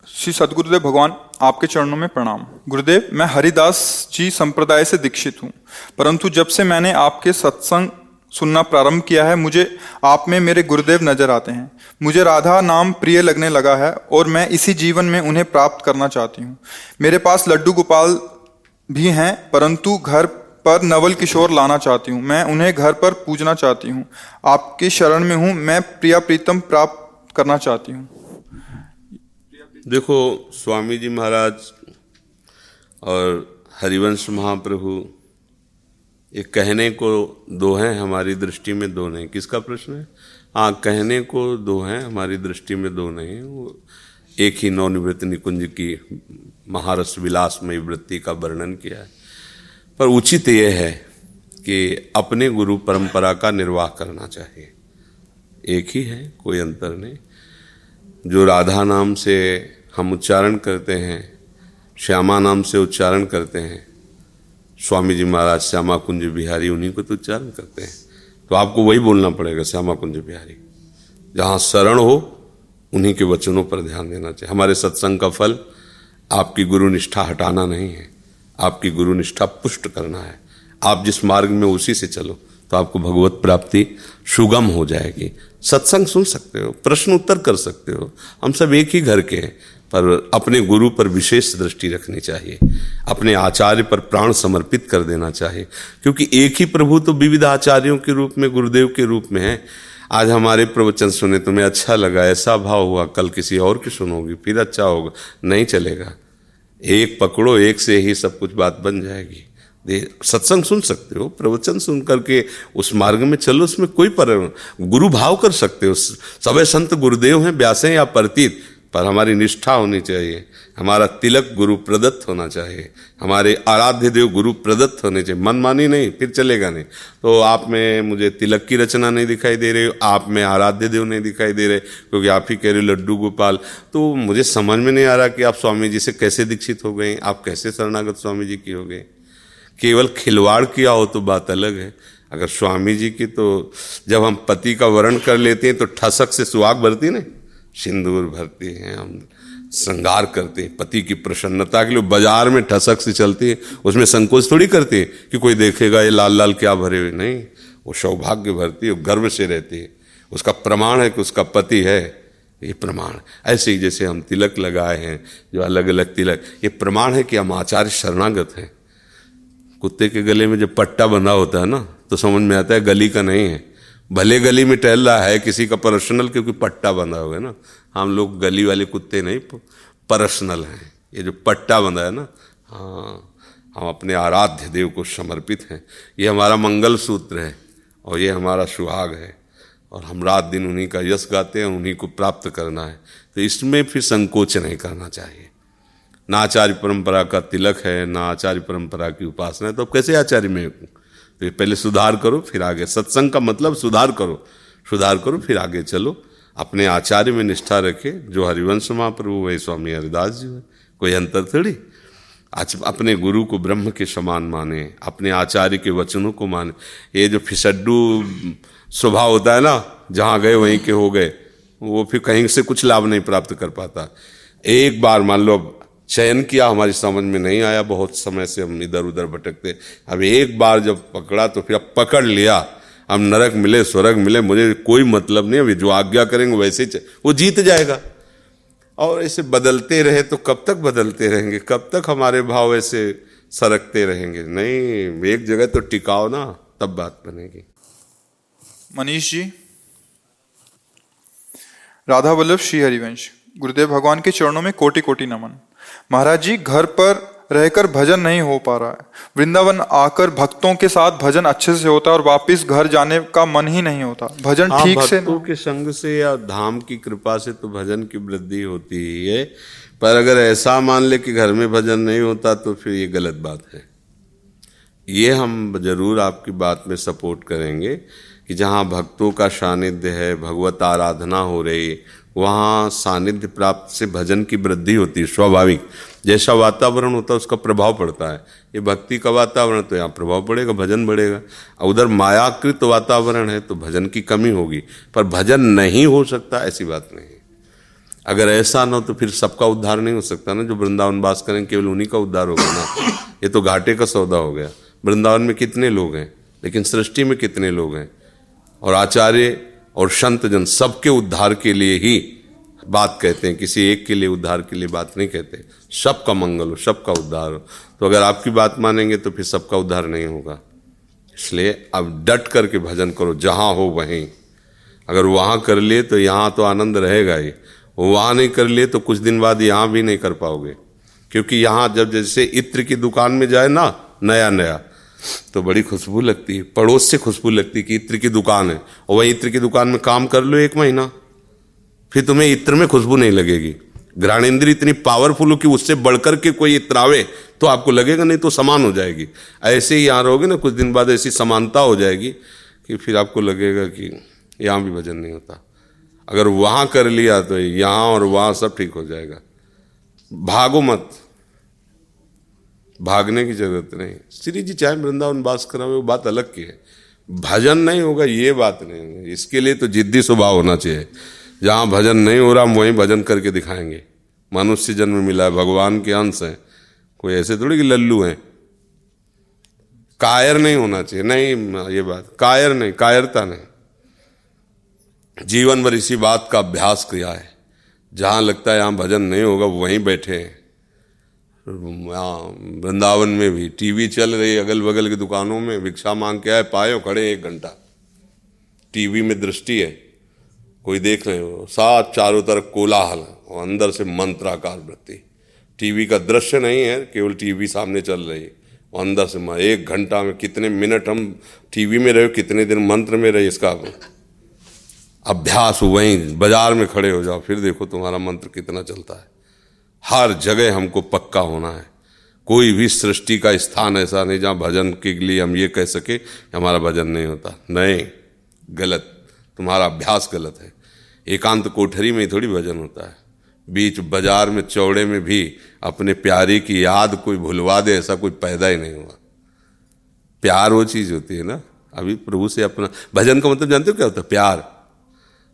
S1: श्री सदगुरुदेव भगवान आपके चरणों में प्रणाम। गुरुदेव मैं हरिदास जी संप्रदाय से दीक्षित हूँ। परंतु जब से मैंने आपके सत्संग सुनना प्रारंभ किया है, मुझे आप में मेरे गुरुदेव नज़र आते हैं। मुझे राधा नाम प्रिय लगने लगा है और मैं इसी जीवन में उन्हें प्राप्त करना चाहती हूँ। मेरे पास लड्डू गोपाल भी हैं, परंतु घर पर नवल किशोर लाना चाहती हूँ। मैं उन्हें घर पर पूजना चाहती हूँ। आपकी शरण में हूँ, मैं प्रिया प्रीतम प्राप्त करना चाहती हूँ।
S3: देखो, स्वामी जी महाराज और हरिवंश महाप्रभु ये कहने को दो हैं, हमारी दृष्टि में दो नहीं। किसका प्रश्न है? हाँ कहने को दो हैं, हमारी दृष्टि में दो नहीं। वो एक ही नवनिवृत्त निकुंज की महारस विलासमय वृत्ति का वर्णन किया है। पर उचित यह है कि अपने गुरु परंपरा का निर्वाह करना चाहिए। एक ही है, कोई अंतर नहीं। जो राधा नाम से हम उच्चारण करते हैं, श्यामा नाम से उच्चारण करते हैं स्वामी जी महाराज श्यामा कुंज बिहारी, उन्हीं को तो उच्चारण करते हैं। तो आपको वही बोलना पड़ेगा, श्यामा कुंज बिहारी। जहाँ शरण हो, उन्हीं के वचनों पर ध्यान देना चाहिए। हमारे सत्संग का फल, आपकी गुरु निष्ठा हटाना नहीं है। आपकी गुरु निष्ठा पुष्ट करना है। आप जिस मार्ग में उसी से चलो तो आपको भगवत प्राप्ति सुगम हो जाएगी। सत्संग सुन सकते हो, प्रश्न उत्तर कर सकते हो। हम सब एक ही घर के हैं। पर अपने गुरु पर विशेष दृष्टि रखनी चाहिए, अपने आचार्य पर प्राण समर्पित कर देना चाहिए, क्योंकि एक ही प्रभु तो विविध आचार्यों के रूप में, गुरुदेव के रूप में है। आज हमारे प्रवचन सुने तुम्हें अच्छा लगा, ऐसा भाव हुआ, कल किसी और की सुनोगी, फिर अच्छा होगा, नहीं चलेगा। एक पकड़ो, एक से ही सब कुछ बात बन जाएगी। सत्संग सुन सकते हो, प्रवचन सुन करके उस मार्ग में चलो, उसमें कोई पर, गुरु भाव कर सकते हो। सभी संत गुरुदेव हैं, व्यासे या प्रतीत पर हमारी निष्ठा होनी चाहिए। हमारा तिलक गुरु प्रदत्त होना चाहिए। हमारे आराध्य देव गुरु प्रदत्त होने चाहिए। मनमानी नहीं, फिर चलेगा नहीं। तो आप में मुझे तिलक की रचना नहीं दिखाई दे रही, आप में आराध्य देव नहीं दिखाई दे रहे, क्योंकि आप ही कह रहे हो, लड्डू गोपाल। तो मुझे समझ में नहीं आ रहा कि आप स्वामी जी से कैसे दीक्षित हो गए, आप कैसे शरणागत स्वामी जी की हो गए। केवल खिलवाड़ किया हो तो बात अलग है। अगर स्वामी जी की तो जब हम पति का वर्ण कर लेते हैं तो ठसक से सुहाग भरती नहीं? सिंदूर भरते हैं, हम श्रृंगार करते हैं, पति की प्रसन्नता के लिए बाज़ार में ठसक से चलती है, उसमें संकोच थोड़ी करती है कि कोई देखेगा ये लाल लाल क्या भरे हुए, नहीं, वो सौभाग्य भरती है, वो गर्व से रहती है। उसका प्रमाण है कि उसका पति है, ये प्रमाण। ऐसे ही जैसे हम तिलक लगाए हैं, जो अलग अलग तिलक, ये प्रमाण है कि हम आचार्य शरणागत हैं। कुत्ते के गले में जब पट्टा बंधा होता है ना तो समझ में आता है गली का नहीं है। भले गली में टहल रहा है किसी का पर्सनल क्योंकि पट्टा बंधा हुआ है ना। हम लोग गली वाले कुत्ते नहीं पर्सनल हैं। ये जो पट्टा बंधा है ना हाँ हम अपने आराध्य देव को समर्पित हैं। ये हमारा मंगल सूत्र है, और ये हमारा सुहाग है। और हम रात दिन उन्हीं का यश गाते हैं, उन्हीं को प्राप्त करना है। तो इसमें फिर संकोच नहीं करना चाहिए। ना आचार्य परंपरा का तिलक है, ना आचार्य परंपरा की उपासना है तो कैसे आचार्य में तो पहले सुधार करो, फिर आगे। सत्संग का मतलब सुधार करो सुधार करो, फिर आगे चलो। अपने आचार्य में निष्ठा रखे। जो हरिवंश महाप्रभु वही स्वामी हरिदास जी है, कोई अंतर थोड़ी? आज अपने गुरु को ब्रह्म के समान माने, अपने आचार्य के वचनों को माने। ये जो फिसड्डू स्वभाव होता है ना, जहाँ गए, वहीं के हो गए, वो फिर कहीं से कुछ लाभ नहीं प्राप्त कर पाता। एक बार मान लो चयन किया, हमारी समझ में नहीं आया, बहुत समय से हम इधर उधर भटकते। अब एक बार जब पकड़ा तो फिर अब पकड़ लिया। हम नरक मिले, स्वर्ग मिले, मुझे कोई मतलब नहीं अभी जो आज्ञा करेंगे, वैसे वो जीत जाएगा। और ऐसे बदलते रहे तो कब तक बदलते रहेंगे? कब तक हमारे भाव ऐसे सरकते रहेंगे? नहीं, एक जगह तो टिकाओ ना, तब बात बनेगी।
S1: मनीष जी। राधा वल्लभ, श्री हरिवंश। गुरुदेव भगवान के चरणों में कोटि कोटि नमन। महाराज जी घर पर रहकर भजन नहीं हो पा रहा है। वृंदावन आकर भक्तों के साथ भजन अच्छे से होता है और वापस घर जाने का मन ही नहीं होता। भजन
S3: हाँ,
S1: ठीक से
S3: भक्तों के संग से या धाम की कृपा से तो भजन की वृद्धि होती ही है। पर अगर ऐसा मान ले कि घर में भजन नहीं होता तो फिर ये गलत बात है। ये हम ज़रूर आपकी बात में सपोर्ट करेंगे कि जहाँ भक्तों का सानिध्य है भगवत आराधना हो रही वहाँ सानिध्य प्राप्त से भजन की वृद्धि होती है, स्वाभाविक। जैसा वातावरण होता है, उसका प्रभाव पड़ता है। ये भक्ति का वातावरण तो यहाँ प्रभाव पड़ेगा, भजन बढ़ेगा। और उधर मायाकृत वातावरण है तो भजन की कमी होगी। पर भजन नहीं हो सकता, ऐसी बात नहीं अगर ऐसा ना तो फिर सबका उद्धार नहीं हो सकता ना, जो वृंदावन वास करें, केवल उन्हीं का उद्धार होगा ना। ये तो घाटे का सौदा हो गया। वृंदावन में कितने लोग हैं, लेकिन सृष्टि में कितने लोग हैं? और आचार्य और संत जन सबके उद्धार के लिए ही बात कहते हैं, किसी एक के लिए उद्धार के लिए बात नहीं कहते। सबका मंगल हो, सबका उद्धार हो। तो अगर आपकी बात मानेंगे तो फिर सबका उद्धार नहीं होगा। इसलिए अब डट करके भजन करो, जहाँ हो वहीं। अगर वहाँ कर लिए तो यहाँ तो आनंद रहेगा ही। वहाँ नहीं कर लिए तो कुछ दिन बाद यहाँ भी नहीं कर पाओगे। क्योंकि यहाँ जब जैसे इत्र की दुकान में जाए ना नया नया तो बड़ी खुशबू लगती है। पड़ोस से खुशबू लगती है कि इत्र की दुकान है। और वही इत्र की दुकान में काम कर लो एक महीना। फिर तुम्हें इत्र में खुशबू नहीं लगेगी। घ्राणेन्द्री इतनी पावरफुल हो कि उससे बढ़कर के कोई इत्रावे तो आपको लगेगा नहीं तो समान हो जाएगी। ऐसे ही यहाँ रहोगे ना, कुछ दिन बाद ऐसी समानता हो जाएगी कि फिर आपको लगेगा कि यहाँ भी भजन नहीं होता। अगर वहाँ कर लिया तो यहाँ और वहाँ सब ठीक हो जाएगा। भागो मत। भागने की ज़रूरत नहीं। श्री जी, चाहे वृंदावन बास करावे वो बात अलग की है। भजन नहीं होगा, ये बात नहीं है इसके लिए तो जिद्दी स्वभाव होना चाहिए। जहाँ भजन नहीं हो रहा, हम वहीं भजन करके दिखाएँगे। मनुष्य जन्म मिला है, भगवान के अंश है। कोई ऐसे थोड़ी कि लल्लू हैं। कायर नहीं होना चाहिए। नहीं, ये बात। कायर नहीं, कायरता नहीं। जीवन भर इसी बात का अभ्यास किया है। जहाँ लगता है यहाँ भजन नहीं होगा, वहीं बैठे हैं। वृंदावन में भी टीवी चल रही अगल बगल की दुकानों में, भिक्षा मांग के आए, पाए खड़े एक घंटा। टीवी में दृष्टि है। कोई देख रहे हो, सात चारों तरफ़ कोलाहल, और अंदर से मंत्राकार वृत्ति। टीवी का दृश्य नहीं है, केवल टीवी सामने चल रही है। और अंदर से एक घंटा में कितने मिनट हम टीवी में रहे कितने दिन मंत्र में रहे, इसका अभ्यास वहीं बाज़ार में खड़े हो जाओ, फिर देखो तुम्हारा मंत्र कितना चलता है। हर जगह हमको पक्का होना है। कोई भी सृष्टि का स्थान ऐसा नहीं जहाँ भजन के लिए हम ये कह सके हमारा भजन नहीं होता। नहीं, गलत। तुम्हारा अभ्यास गलत है। एकांत कोठरी में ही थोड़ी भजन होता है। बीच बाज़ार में, चौड़े में भी अपने प्यारे की याद कोई भुलवा दे, ऐसा कोई पैदा ही नहीं हुआ। प्यार वो चीज़ होती है ना। अभी प्रभु से अपना, भजन का मतलब जानते हो क्या होता है? प्यार।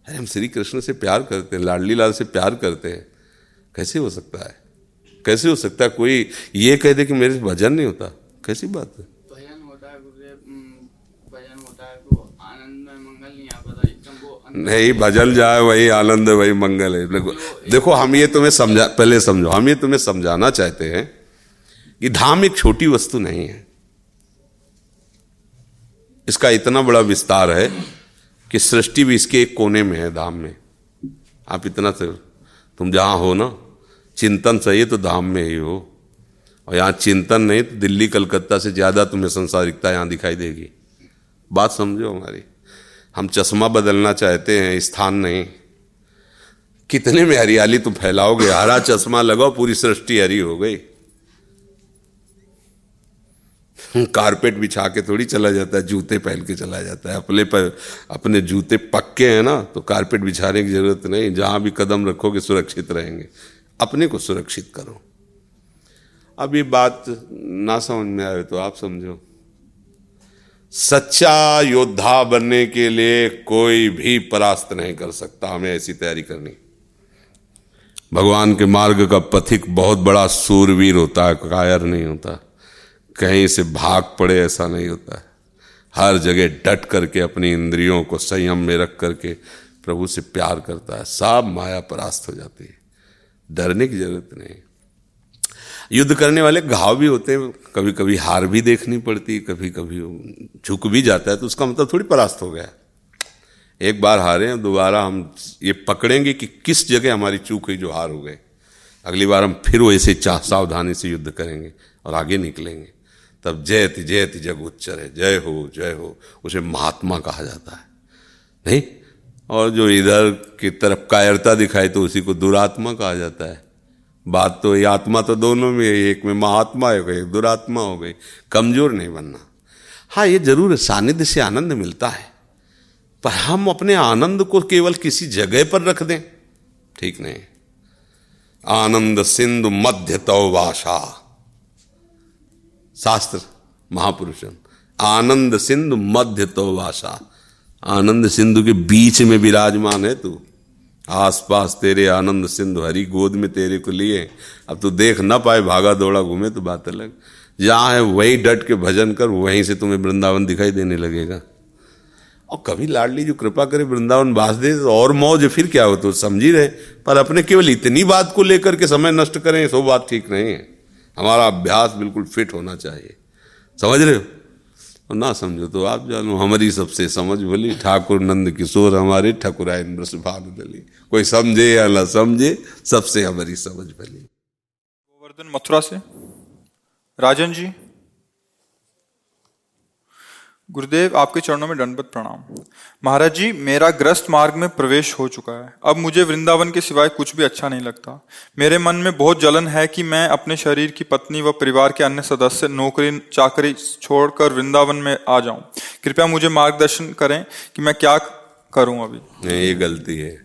S3: अरे, हम श्री कृष्ण से प्यार करते हैं, लाडली लाल से प्यार करते हैं। कैसे हो सकता है? कैसे हो सकता है कोई ये कह दे कि मेरे से भजन नहीं होता? कैसी बात है?
S4: भजन होता है भजन होता है तो आनंद में मंगल नहीं आ पाता
S3: नहीं भजन जाए वही आनंद है वही मंगल है। देखो देखो हम ये तुम्हें समझा पहले समझो हम ये तुम्हें समझाना चाहते हैं कि धाम एक छोटी वस्तु नहीं है। इसका इतना बड़ा विस्तार है कि सृष्टि भी इसके एक कोने में है धाम में। आप इतना तुम जहाँ हो ना चिंतन सही तो धाम में ही हो। और यहाँ चिंतन नहीं तो दिल्ली, कलकत्ता से ज़्यादा तुम्हें संसारिकता यहाँ दिखाई देगी। बात समझो हमारी। हम चश्मा बदलना चाहते हैं, स्थान नहीं। कितने में हरियाली तुम फैलाओगे? हरा चश्मा लगाओ, पूरी सृष्टि हरी हो गई। कारपेट बिछा के थोड़ी चला जाता है, जूते पहन के चला जाता है। अपने पर, अपने जूते पक्के हैं ना तो कारपेट बिछाने की ज़रूरत नहीं। जहाँ भी कदम रखोगे, सुरक्षित रहेंगे। अपने को सुरक्षित करो। अब ये बात ना समझ में आए तो आप समझो। सच्चा योद्धा बनने के लिए कोई भी परास्त नहीं कर सकता हमें ऐसी तैयारी करनी। भगवान के मार्ग का पथिक बहुत बड़ा सूरवीर होता है, कायर नहीं होता। कहीं से भाग पड़े ऐसा नहीं होता। हर जगह डट करके अपनी इंद्रियों को संयम में रख करके प्रभु से प्यार करता है, सब माया परास्त हो जाती है। डरने की ज़रूरत नहीं। युद्ध करने वाले घाव भी होते हैं कभी कभी हार भी देखनी पड़ती कभी कभी झुक भी जाता है तो उसका मतलब थोड़ी परास्त हो गया। एक बार हारे हैं, दोबारा हम ये पकड़ेंगे कि किस जगह हमारी चूक हुई जो हार हो गए अगली बार हम फिर वैसे चाह सावधानी से युद्ध करेंगे और आगे निकलेंगे। तब जयति जयति जग उच्चर है, जय हो जय हो, उसे महात्मा कहा जाता है। नहीं? और जो इधर की तरफ़ कायरता दिखाई तो उसी को दुरात्मा कहा जाता है। बात तो ये आत्मा तो दोनों में है, एक में महात्मा हो गई, एक दुरात्मा हो गई। कमज़ोर नहीं बनना। हाँ ये ज़रूर सानिध्य से आनंद मिलता है। पर हम अपने आनंद को केवल किसी जगह पर रख दें, ठीक नहीं। आनंद सिंधु मध्य तो वाशा शास्त्र महापुरुषन आनंद सिंधु मध्य तो वाशा आनंद सिंधु के बीच में विराजमान है तू। आसपास तेरे आनंद सिंधु, हरी गोद में तेरे को लिए। अब तू देख ना पाए भागा दौड़ा घूमे तो बात अलग। जहाँ है वही डट के भजन कर, वहीं से तुम्हें वृंदावन दिखाई देने लगेगा। और कभी लाडली जो कृपा करे वृंदावन बास दे तो और मौज फिर क्या हो तो समझ ही रहे। पर अपने केवल इतनी बात को लेकर के समय नष्ट करें सो बात ठीक नहीं है। हमारा अभ्यास बिल्कुल फिट होना चाहिए। समझ रहे हो? ना समझो तो आप जानो, हमारी सबसे समझ भली, ठाकुर नंद किशोर हमारे ठकुराय भानु दली कोई समझे या ना समझे, सबसे हमारी समझ भली।
S1: गोवर्धन मथुरा से। राजन जी। गुरुदेव, आपके चरणों में दंडवत प्रणाम। महाराज जी, मेरा ग्रस्त मार्ग में प्रवेश हो चुका है। अब मुझे वृंदावन के सिवाय कुछ भी अच्छा नहीं लगता। मेरे मन में बहुत जलन है कि मैं अपने शरीर की पत्नी व परिवार के अन्य सदस्य नौकरी, चाकरी छोड़कर वृंदावन में आ जाऊँ। कृपया मुझे मार्गदर्शन करें कि मैं क्या करूँ अभी।
S3: ये गलती है।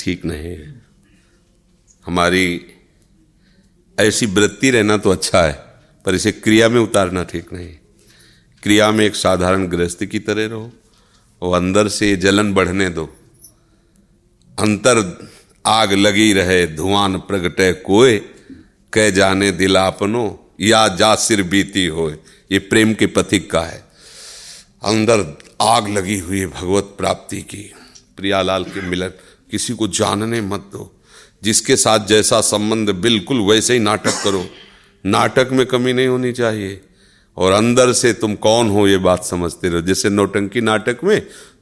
S3: ठीक नहीं है। हमारी ऐसी वृत्ति रहना तो अच्छा है, पर इसे क्रिया में उतारना ठीक नहीं। क्रिया में एक साधारण गृहस्थी की तरह रहो। और अंदर से जलन बढ़ने दो। अंतर आग लगी रहे धुआन प्रगटे कोय कह जाने दिलापनो या जा सिर बीती हो ये प्रेम के पथिक का है। अंदर आग लगी हुई भगवत प्राप्ति की। प्रियालाल के मिलन, किसी को जानने मत दो। जिसके साथ जैसा संबंध, बिल्कुल वैसे ही नाटक करो। नाटक में कमी नहीं होनी चाहिए। और अंदर से तुम कौन हो ये बात समझते रहो। जैसे नौटंकी नाटक में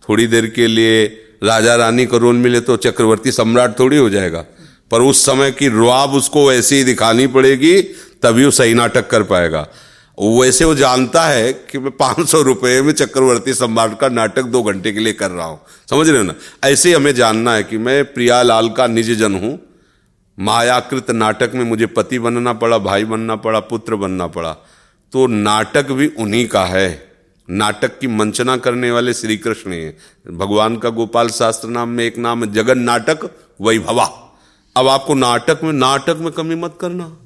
S3: थोड़ी देर के लिए राजा रानी का रोल मिले तो चक्रवर्ती सम्राट थोड़ी हो जाएगा। पर उस समय की रुआब उसको वैसे ही दिखानी पड़ेगी, तभी वो सही नाटक कर पाएगा। वैसे वो जानता है कि मैं पाँच सौ रुपये में चक्रवर्ती सम्राट का नाटक दो घंटे के लिए कर रहा हूँ। समझ रहे हो ना? ऐसे हमें जानना है कि मैं प्रिया लाल का निज जन हूँ। मायाकृत नाटक में मुझे पति बनना पड़ा, भाई बनना पड़ा, पुत्र बनना पड़ा। तो नाटक भी उन्हीं का है। नाटक की मंचना करने वाले श्री कृष्ण हैं। भगवान का गोपाल शास्त्र नाम में एक नाम है, जगन नाटक वैभवा। अब आपको नाटक में नाटक में कमी मत करना।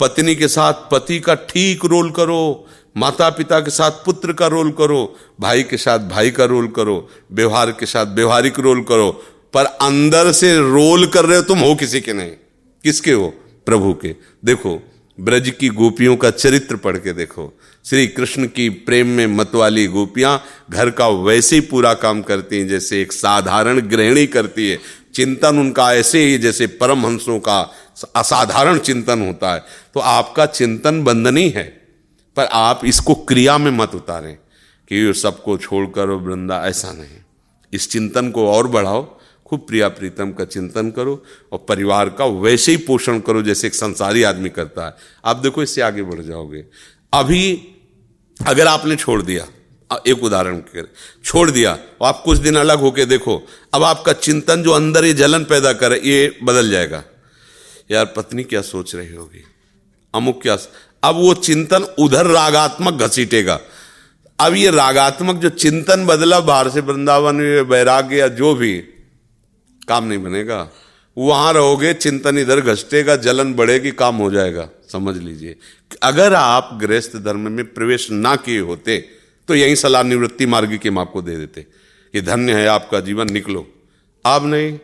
S3: पत्नी के साथ पति का ठीक रोल करो माता पिता के साथ पुत्र का रोल करो, भाई के साथ भाई का रोल करो, व्यवहार के साथ व्यवहारिक रोल करो, पर अंदर से रोल कर रहे हो तुम हो किसी के नहीं। किसके हो? प्रभु के। देखो ब्रज की गोपियों का चरित्र पढ़ के देखो। श्री कृष्ण की प्रेम में मत वाली गोपियाँ घर का वैसे ही पूरा काम करती हैं, जैसे एक साधारण गृहिणी करती है। चिंतन उनका ऐसे ही, जैसे परमहंसों का असाधारण चिंतन होता है। तो आपका चिंतन बंधनी है, पर आप इसको क्रिया में मत उतारें कि सबको छोड़कर वृंदा, ऐसा नहीं। इस चिंतन को और बढ़ाओ खूब प्रिया प्रीतम का चिंतन करो और परिवार का वैसे ही पोषण करो जैसे एक संसारी आदमी करता है। आप देखो, इससे आगे बढ़ जाओगे। अभी अगर आपने छोड़ दिया एक उदाहरण कर छोड़ दिया, और आप कुछ दिन अलग होके देखो, अब आपका चिंतन जो अंदर ये जलन पैदा करे, ये बदल जाएगा। यार, पत्नी क्या सोच रही होगी? अमुक क्या अब वो चिंतन उधर रागात्मक घसीटेगा। अब ये रागात्मक जो चिंतन बदला, बाहर से वृंदावन वैराग्य या जो भी काम नहीं बनेगा। वहाँ रहोगे, चिंतन इधर घसटेगा, जलन बढ़ेगी, काम हो जाएगा। समझ लीजिए। अगर आप गृहस्थ धर्म में प्रवेश ना किए होते तो यही सलाह निवृत्ति मार्ग के हम आपको दे देते। कि धन्य है आपका जीवन, निकलो। आप नहीं।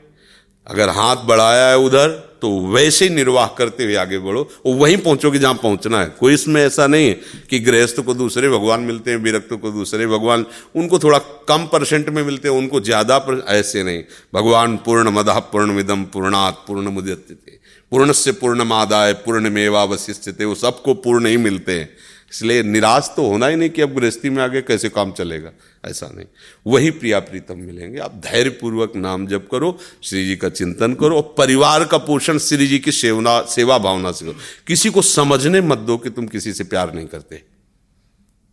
S3: अगर हाथ बढ़ाया है उधर तो वैसे ही निर्वाह करते हुए आगे बढ़ो। वो वहीं पहुंचोगे जहाँ पहुँचना है। कोई इसमें ऐसा नहीं है कि गृहस्थ को दूसरे, भगवान मिलते हैं, विरक्त को दूसरे, भगवान उनको थोड़ा कम परसेंट में मिलते हैं, उनको ज़्यादा ऐसे नहीं। भगवान पूर्ण मदा पूर्ण मिदम पूर्णात पूर्ण मुदते पूर्ण से पूर्ण मादाय पूर्ण मेवावशिष्य थे वो सबको पूर्ण ही मिलते हैं। इसलिए निराश तो होना ही नहीं कि अब गृहस्थी में आगे कैसे काम चलेगा। ऐसा नहीं। वही प्रिया प्रीतम मिलेंगे। आप धैर्यपूर्वक नाम जप करो, श्री जी का चिंतन करो और परिवार का पोषण श्री जी की सेवना, सेवा भावना से करो। किसी को समझने मत दो कि तुम किसी से प्यार नहीं करते।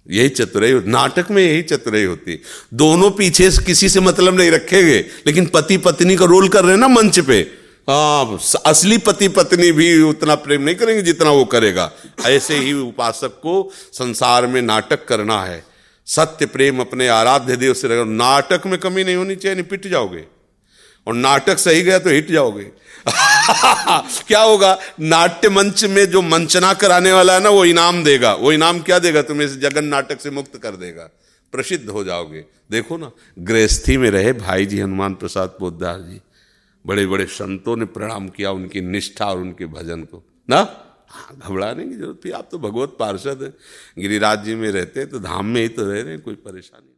S3: यही चतुराई नाटक में यही चतुराई होती। दोनों पीछे किसी से मतलब नहीं रखेंगे, लेकिन पति पत्नी का रोल कर रहे हैं ना मंच पे। हाँ असली पति पत्नी भी उतना प्रेम नहीं करेंगे जितना वो करेगा। ऐसे ही उपासक को संसार में नाटक करना है। सत्य प्रेम अपने आराध्य देव से रखो। नाटक में कमी नहीं होनी चाहिए, नहीं पिट जाओगे। और नाटक सही गया तो हिट जाओगे। क्या होगा? नाट्य मंच में जो मंचना कराने वाला है ना, वो इनाम देगा। वो इनाम क्या देगा? तुम्हें जगन नाटक से मुक्त कर देगा। प्रसिद्ध हो जाओगे। देखो ना, गृहस्थी में रहे भाई जी हनुमान प्रसाद पोदार जी। बड़े बड़े संतों ने प्रणाम किया उनकी निष्ठा और उनके भजन को। ना? हाँ, घबराने की ज़रूरत थी। आप तो भगवत पार्षद हैं। गिरिराज जी में रहते हैं तो धाम में ही तो रह रहे हैं कोई परेशानी
S5: नहीं?